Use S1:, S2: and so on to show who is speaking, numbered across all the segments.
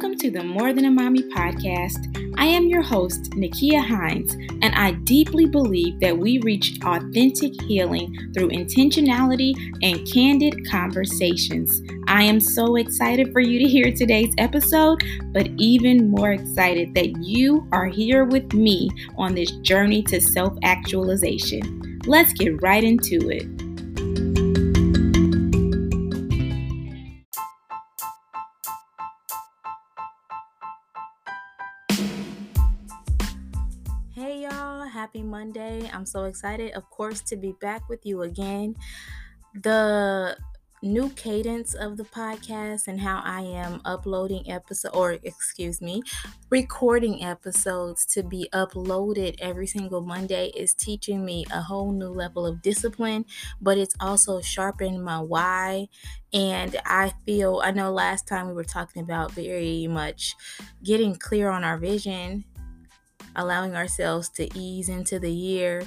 S1: Welcome to the More Than a Mommy podcast. I am your host, Nakia Hines, and I deeply believe that we reach authentic healing through intentionality and candid conversations. I am so excited for you to hear today's episode, but even more excited that you are here with me on this journey to self actualization. Let's get right into it. Happy Monday. I'm so excited, of course, to be back with you again. The new cadence of the podcast and how I am uploading episode or excuse me, recording episodes to be uploaded every single Monday is teaching me a whole new level of discipline, but it's also sharpening my why and I feel I know last time we were talking about very much getting clear on our vision allowing ourselves to ease into the year,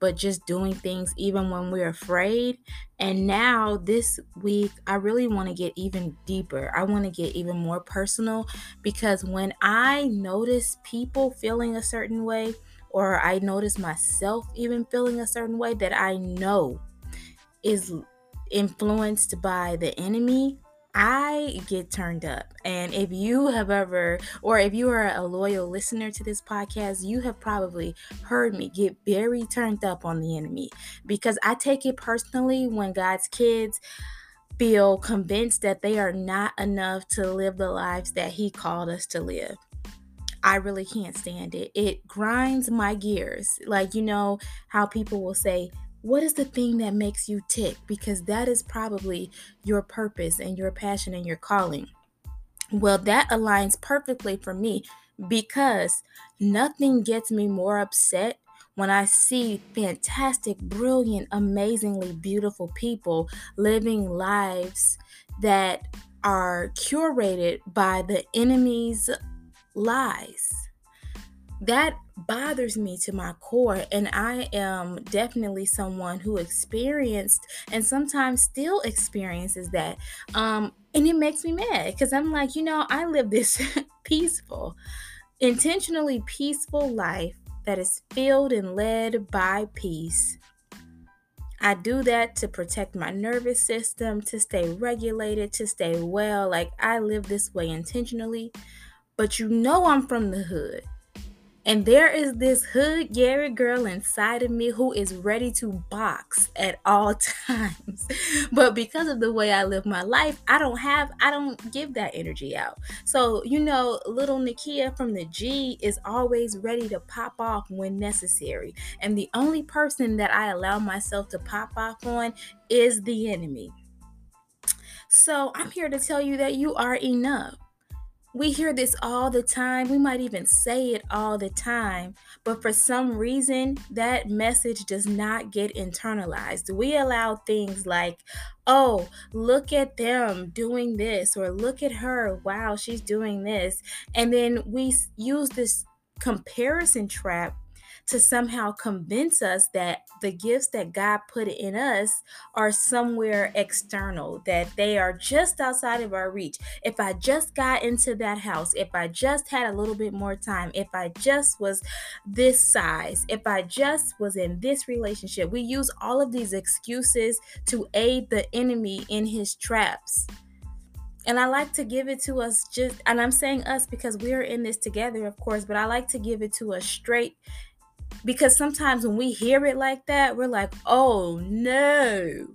S1: but just doing things even when we're afraid. And now, this week, I really want to get even deeper. I want to get even more personal because when I notice people feeling a certain way, or I notice myself even feeling a certain way that I know is influenced by the enemy, I get turned up. And if you have ever, or if you are a loyal listener to this podcast, you have probably heard me get very turned up on the enemy because I take it personally when God's kids feel convinced that they are not enough to live the lives that He called us to live. I really can't stand it. It grinds my gears. Like, you know, how people will say, what is the thing that makes you tick? Because that is probably your purpose and your passion and your calling. Well, that aligns perfectly for me because nothing gets me more upset when I see fantastic, brilliant, amazingly beautiful people living lives that are curated by the enemy's lies. That bothers me to my core and i am definitely someone who experienced and sometimes still experiences that um and it makes me mad because i'm like you know i live this peaceful intentionally peaceful life that is filled and led by peace I do that to protect my nervous system, to stay regulated, to stay well. Like I live this way intentionally. But you know, I'm from the hood. And there is this hood Gary girl inside of me who is ready to box at all times. but because of the way I live my life, I don't have, I don't give that energy out. So, you know, little Nakia from the G is always ready to pop off when necessary. And the only person that I allow myself to pop off on is the enemy. So, I'm here to tell you that you are enough. We hear this all the time. We might even say it all the time. But for some reason, that message does not get internalized. We allow things like, oh, look at them doing this, or look at her. Wow, she's doing this. And then we use this comparison trap to somehow convince us that the gifts that God put in us are somewhere external, that they are just outside of our reach. If I just got into that house, if I just had a little bit more time, if I just was this size, if I just was in this relationship, we use all of these excuses to aid the enemy in his traps. And I like to give it to us just, and I'm saying us because we're in this together, of course, but I like to give it to us straight because sometimes when we hear it like that, we're like, oh no.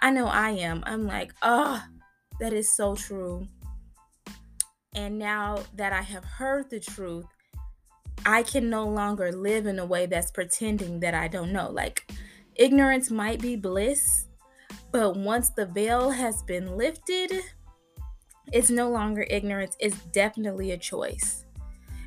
S1: I know I am. I'm like, oh, that is so true. And now that I have heard the truth, I can no longer live in a way that's pretending that I don't know. Like, ignorance might be bliss, but once the veil has been lifted, it's no longer ignorance, it's definitely a choice.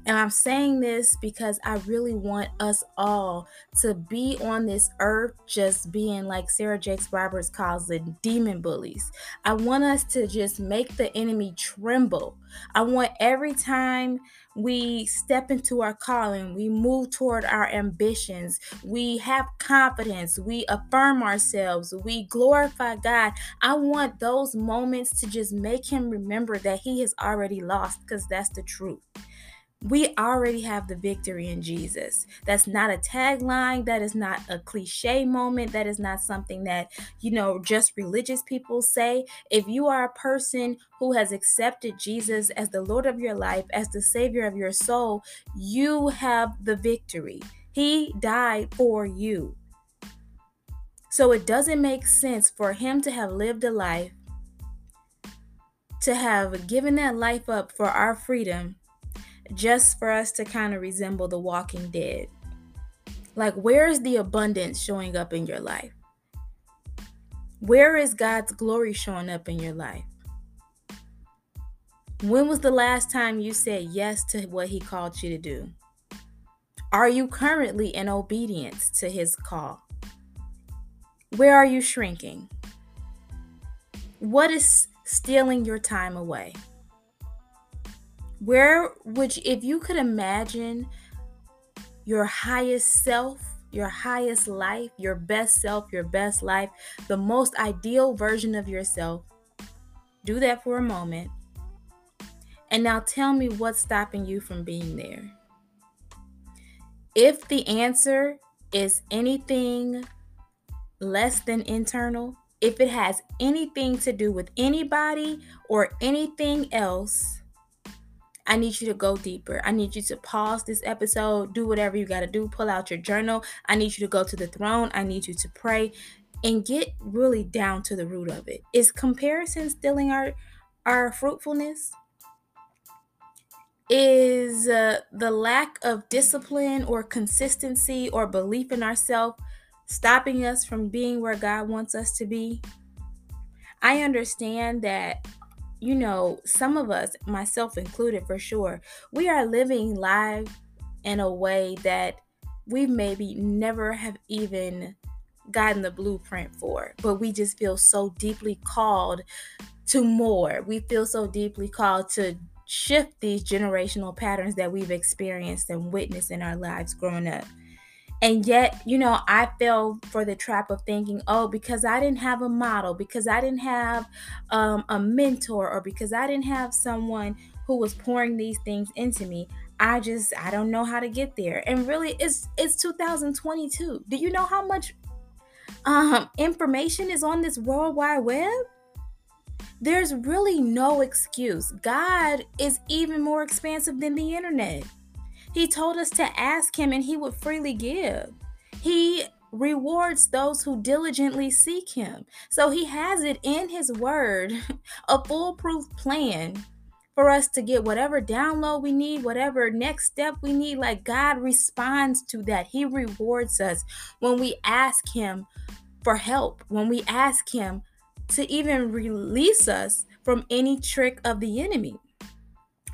S1: And I'm saying this because I really want us all to be on this earth just being like Sarah Jakes Roberts calls it demon bullies. I want us to just make the enemy tremble. I want every time we step into our calling, we move toward our ambitions, we have confidence, we affirm ourselves, we glorify God. I want those moments to just make him remember that he has already lost because that's the truth. We already have the victory in Jesus. That's not a tagline. That is not a cliche moment. That is not something that, you know, just religious people say. If you are a person who has accepted Jesus as the Lord of your life, as the Savior of your soul, you have the victory. He died for you. So it doesn't make sense for him to have lived a life, to have given that life up for our freedom just for us to kind of resemble the walking dead. Like, where is the abundance showing up in your life? Where is God's glory showing up in your life? When was the last time you said yes to what He called you to do? Are you currently in obedience to His call? Where are you shrinking? What is stealing your time away? Where would you, if you could imagine your highest self, your highest life, your best self, your best life, the most ideal version of yourself, do that for a moment. And now tell me what's stopping you from being there. If the answer is anything less than internal, if it has anything to do with anybody or anything else, I need you to go deeper. I need you to pause this episode, do whatever you got to do, pull out your journal. I need you to go to the throne. I need you to pray and get really down to the root of it. Is comparison stealing our our fruitfulness? Is uh, the lack of discipline or consistency or belief in ourselves stopping us from being where God wants us to be? I understand that you know, some of us, myself included for sure, we are living life in a way that we maybe never have even gotten the blueprint for, but we just feel so deeply called to more. We feel so deeply called to shift these generational patterns that we've experienced and witnessed in our lives growing up. And yet, you know, I fell for the trap of thinking, oh, because I didn't have a model, because I didn't have um, a mentor, or because I didn't have someone who was pouring these things into me, I just I don't know how to get there. And really, it's it's 2022. Do you know how much um, information is on this World Wide Web? There's really no excuse. God is even more expansive than the internet. He told us to ask him and he would freely give. He rewards those who diligently seek him. So he has it in his word, a foolproof plan for us to get whatever download we need, whatever next step we need. Like God responds to that. He rewards us when we ask him for help, when we ask him to even release us from any trick of the enemy.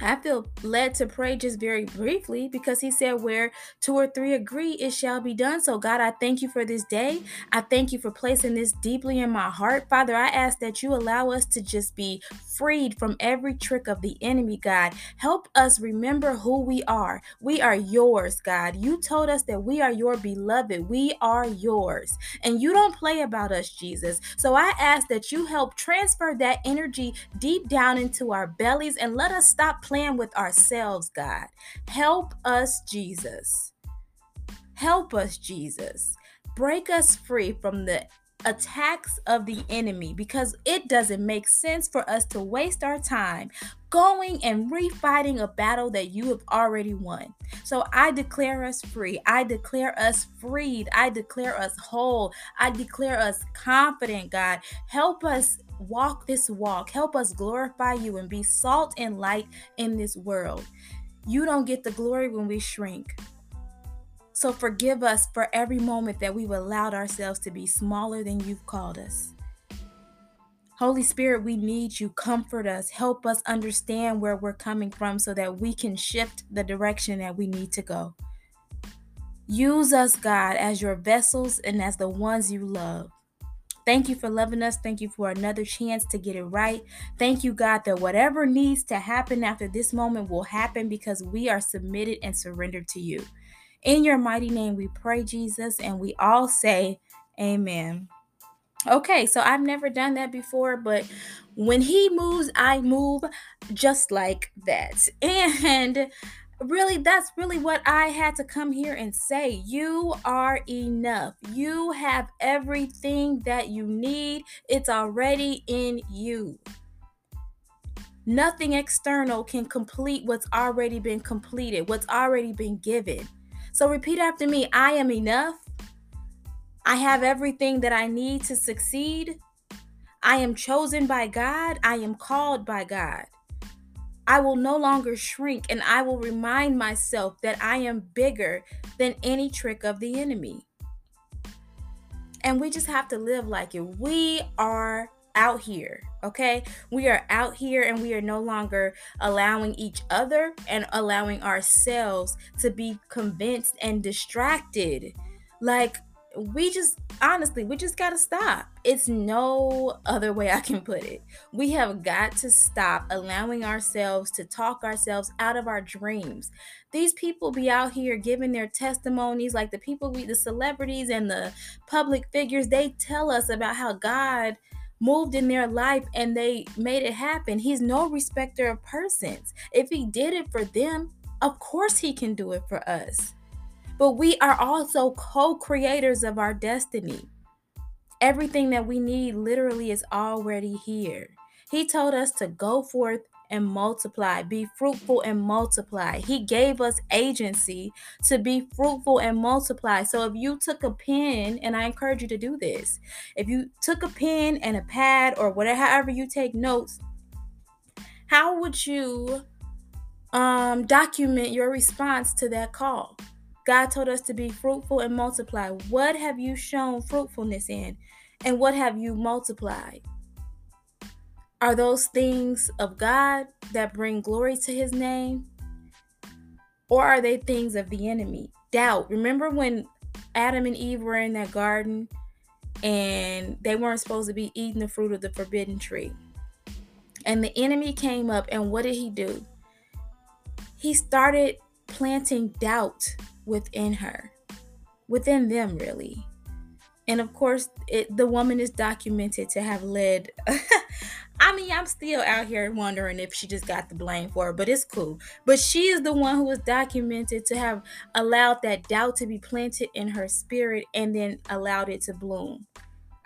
S1: I feel led to pray just very briefly because he said, Where two or three agree, it shall be done. So, God, I thank you for this day. I thank you for placing this deeply in my heart. Father, I ask that you allow us to just be freed from every trick of the enemy, God. Help us remember who we are. We are yours, God. You told us that we are your beloved. We are yours. And you don't play about us, Jesus. So, I ask that you help transfer that energy deep down into our bellies and let us stop playing with ourselves, God. Help us, Jesus. Help us, Jesus. Break us free from the attacks of the enemy because it doesn't make sense for us to waste our time going and refighting a battle that you have already won. So I declare us free. I declare us freed. I declare us whole. I declare us confident, God. Help us walk this walk. Help us glorify you and be salt and light in this world. You don't get the glory when we shrink. So forgive us for every moment that we've allowed ourselves to be smaller than you've called us. Holy Spirit, we need you. Comfort us. Help us understand where we're coming from so that we can shift the direction that we need to go. Use us, God, as your vessels and as the ones you love. Thank you for loving us. Thank you for another chance to get it right. Thank you, God, that whatever needs to happen after this moment will happen because we are submitted and surrendered to you. In your mighty name, we pray, Jesus, and we all say, Amen. Okay, so I've never done that before, but when he moves, I move just like that. And really, that's really what I had to come here and say. You are enough. You have everything that you need, it's already in you. Nothing external can complete what's already been completed, what's already been given. So repeat after me I am enough. I have everything that I need to succeed. I am chosen by God. I am called by God. I will no longer shrink and I will remind myself that I am bigger than any trick of the enemy. And we just have to live like it. We are out here, okay? We are out here and we are no longer allowing each other and allowing ourselves to be convinced and distracted. Like, we just honestly we just got to stop. It's no other way i can put it. We have got to stop allowing ourselves to talk ourselves out of our dreams. These people be out here giving their testimonies like the people we the celebrities and the public figures they tell us about how god moved in their life and they made it happen. He's no respecter of persons. If he did it for them of course he can do it for us but we are also co creators of our destiny. Everything that we need literally is already here. He told us to go forth and multiply, be fruitful and multiply. He gave us agency to be fruitful and multiply. So if you took a pen, and I encourage you to do this, if you took a pen and a pad or whatever, however you take notes, how would you um, document your response to that call? God told us to be fruitful and multiply. What have you shown fruitfulness in? And what have you multiplied? Are those things of God that bring glory to his name? Or are they things of the enemy? Doubt. Remember when Adam and Eve were in that garden and they weren't supposed to be eating the fruit of the forbidden tree? And the enemy came up, and what did he do? He started planting doubt within her, within them, really. And of course, it, the woman is documented to have led. I mean, I'm still out here wondering if she just got the blame for it, but it's cool. But she is the one who was documented to have allowed that doubt to be planted in her spirit and then allowed it to bloom.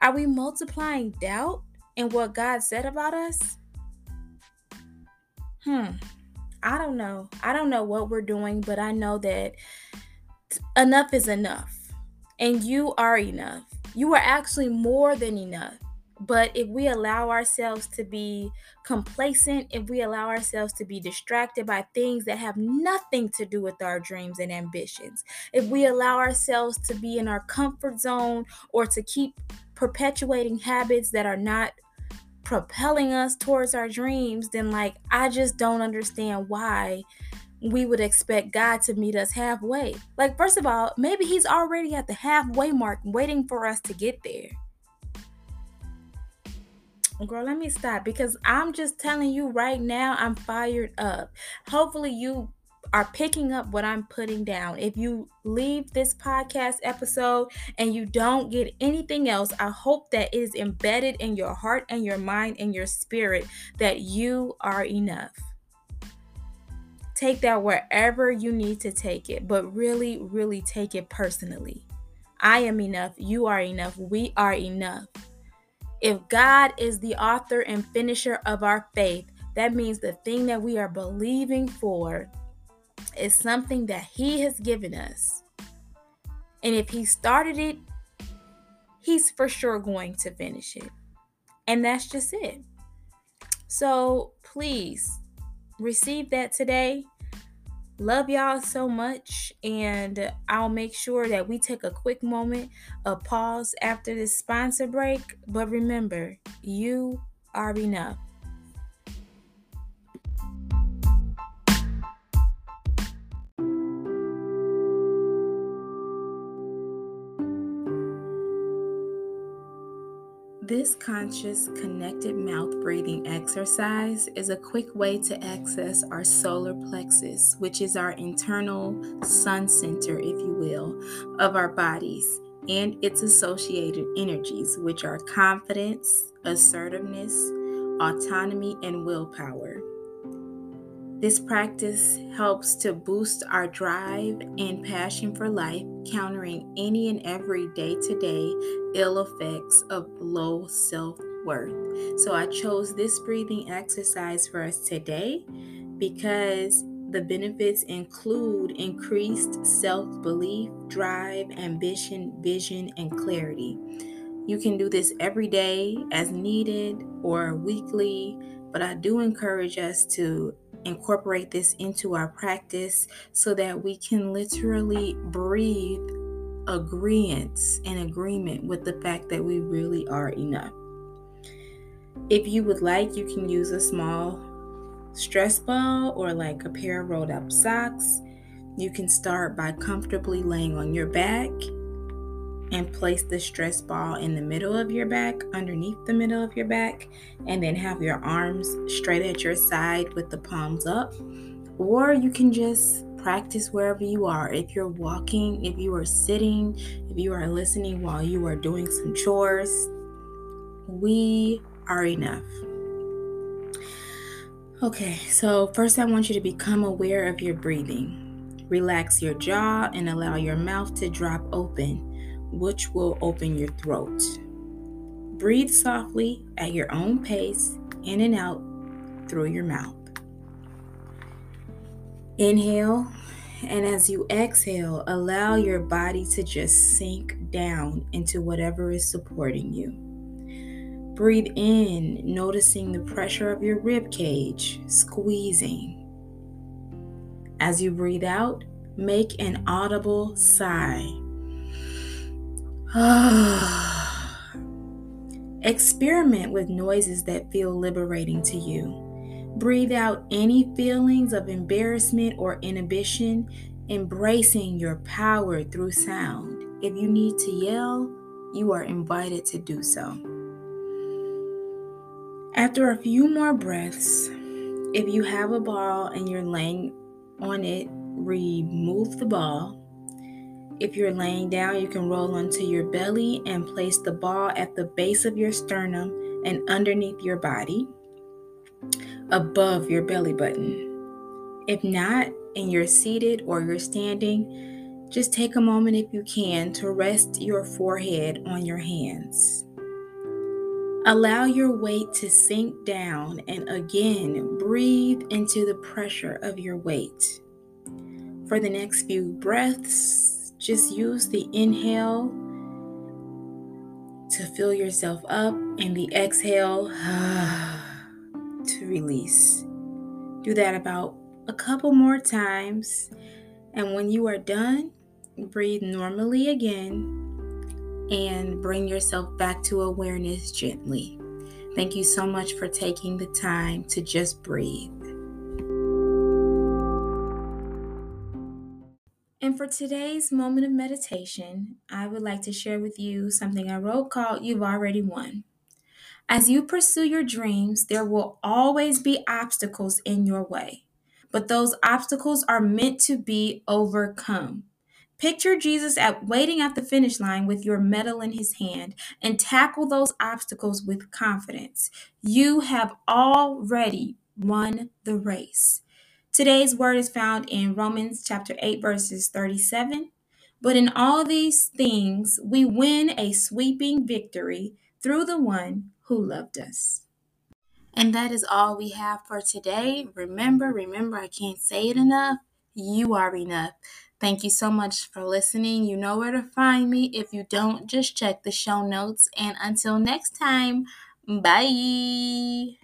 S1: Are we multiplying doubt in what God said about us? Hmm. I don't know. I don't know what we're doing, but I know that enough is enough. And you are enough. You are actually more than enough. But if we allow ourselves to be complacent, if we allow ourselves to be distracted by things that have nothing to do with our dreams and ambitions, if we allow ourselves to be in our comfort zone or to keep perpetuating habits that are not propelling us towards our dreams, then like I just don't understand why we would expect God to meet us halfway. Like, first of all, maybe He's already at the halfway mark waiting for us to get there. Girl, let me stop because I'm just telling you right now, I'm fired up. Hopefully, you are picking up what I'm putting down. If you leave this podcast episode and you don't get anything else, I hope that it is embedded in your heart and your mind and your spirit that you are enough. Take that wherever you need to take it, but really, really take it personally. I am enough. You are enough. We are enough. If God is the author and finisher of our faith, that means the thing that we are believing for is something that He has given us. And if He started it, He's for sure going to finish it. And that's just it. So please receive that today. Love y'all so much, and I'll make sure that we take a quick moment, a pause after this sponsor break. But remember, you are enough. This conscious connected mouth breathing exercise is a quick way to access our solar plexus, which is our internal sun center, if you will, of our bodies, and its associated energies, which are confidence, assertiveness, autonomy, and willpower. This practice helps to boost our drive and passion for life, countering any and every day to day ill effects of low self worth. So, I chose this breathing exercise for us today because the benefits include increased self belief, drive, ambition, vision, and clarity. You can do this every day as needed or weekly, but I do encourage us to incorporate this into our practice so that we can literally breathe agreement and agreement with the fact that we really are enough. If you would like, you can use a small stress ball or like a pair of rolled up socks. You can start by comfortably laying on your back and place the stress ball in the middle of your back, underneath the middle of your back, and then have your arms straight at your side with the palms up. Or you can just practice wherever you are. If you're walking, if you are sitting, if you are listening while you are doing some chores, we are enough. Okay, so first I want you to become aware of your breathing. Relax your jaw and allow your mouth to drop open which will open your throat. Breathe softly at your own pace, in and out through your mouth. Inhale, and as you exhale, allow your body to just sink down into whatever is supporting you. Breathe in, noticing the pressure of your rib cage squeezing. As you breathe out, make an audible sigh Experiment with noises that feel liberating to you. Breathe out any feelings of embarrassment or inhibition, embracing your power through sound. If you need to yell, you are invited to do so. After a few more breaths, if you have a ball and you're laying on it, remove the ball if you're laying down, you can roll onto your belly and place the ball at the base of your sternum and underneath your body, above your belly button. If not, and you're seated or you're standing, just take a moment if you can to rest your forehead on your hands. Allow your weight to sink down and again breathe into the pressure of your weight. For the next few breaths, just use the inhale to fill yourself up and the exhale to release. Do that about a couple more times. And when you are done, breathe normally again and bring yourself back to awareness gently. Thank you so much for taking the time to just breathe. And for today's moment of meditation, I would like to share with you something I wrote called You've Already Won. As you pursue your dreams, there will always be obstacles in your way, but those obstacles are meant to be overcome. Picture Jesus at waiting at the finish line with your medal in his hand and tackle those obstacles with confidence. You have already won the race. Today's word is found in Romans chapter 8, verses 37. But in all these things, we win a sweeping victory through the one who loved us. And that is all we have for today. Remember, remember, I can't say it enough. You are enough. Thank you so much for listening. You know where to find me. If you don't, just check the show notes. And until next time, bye.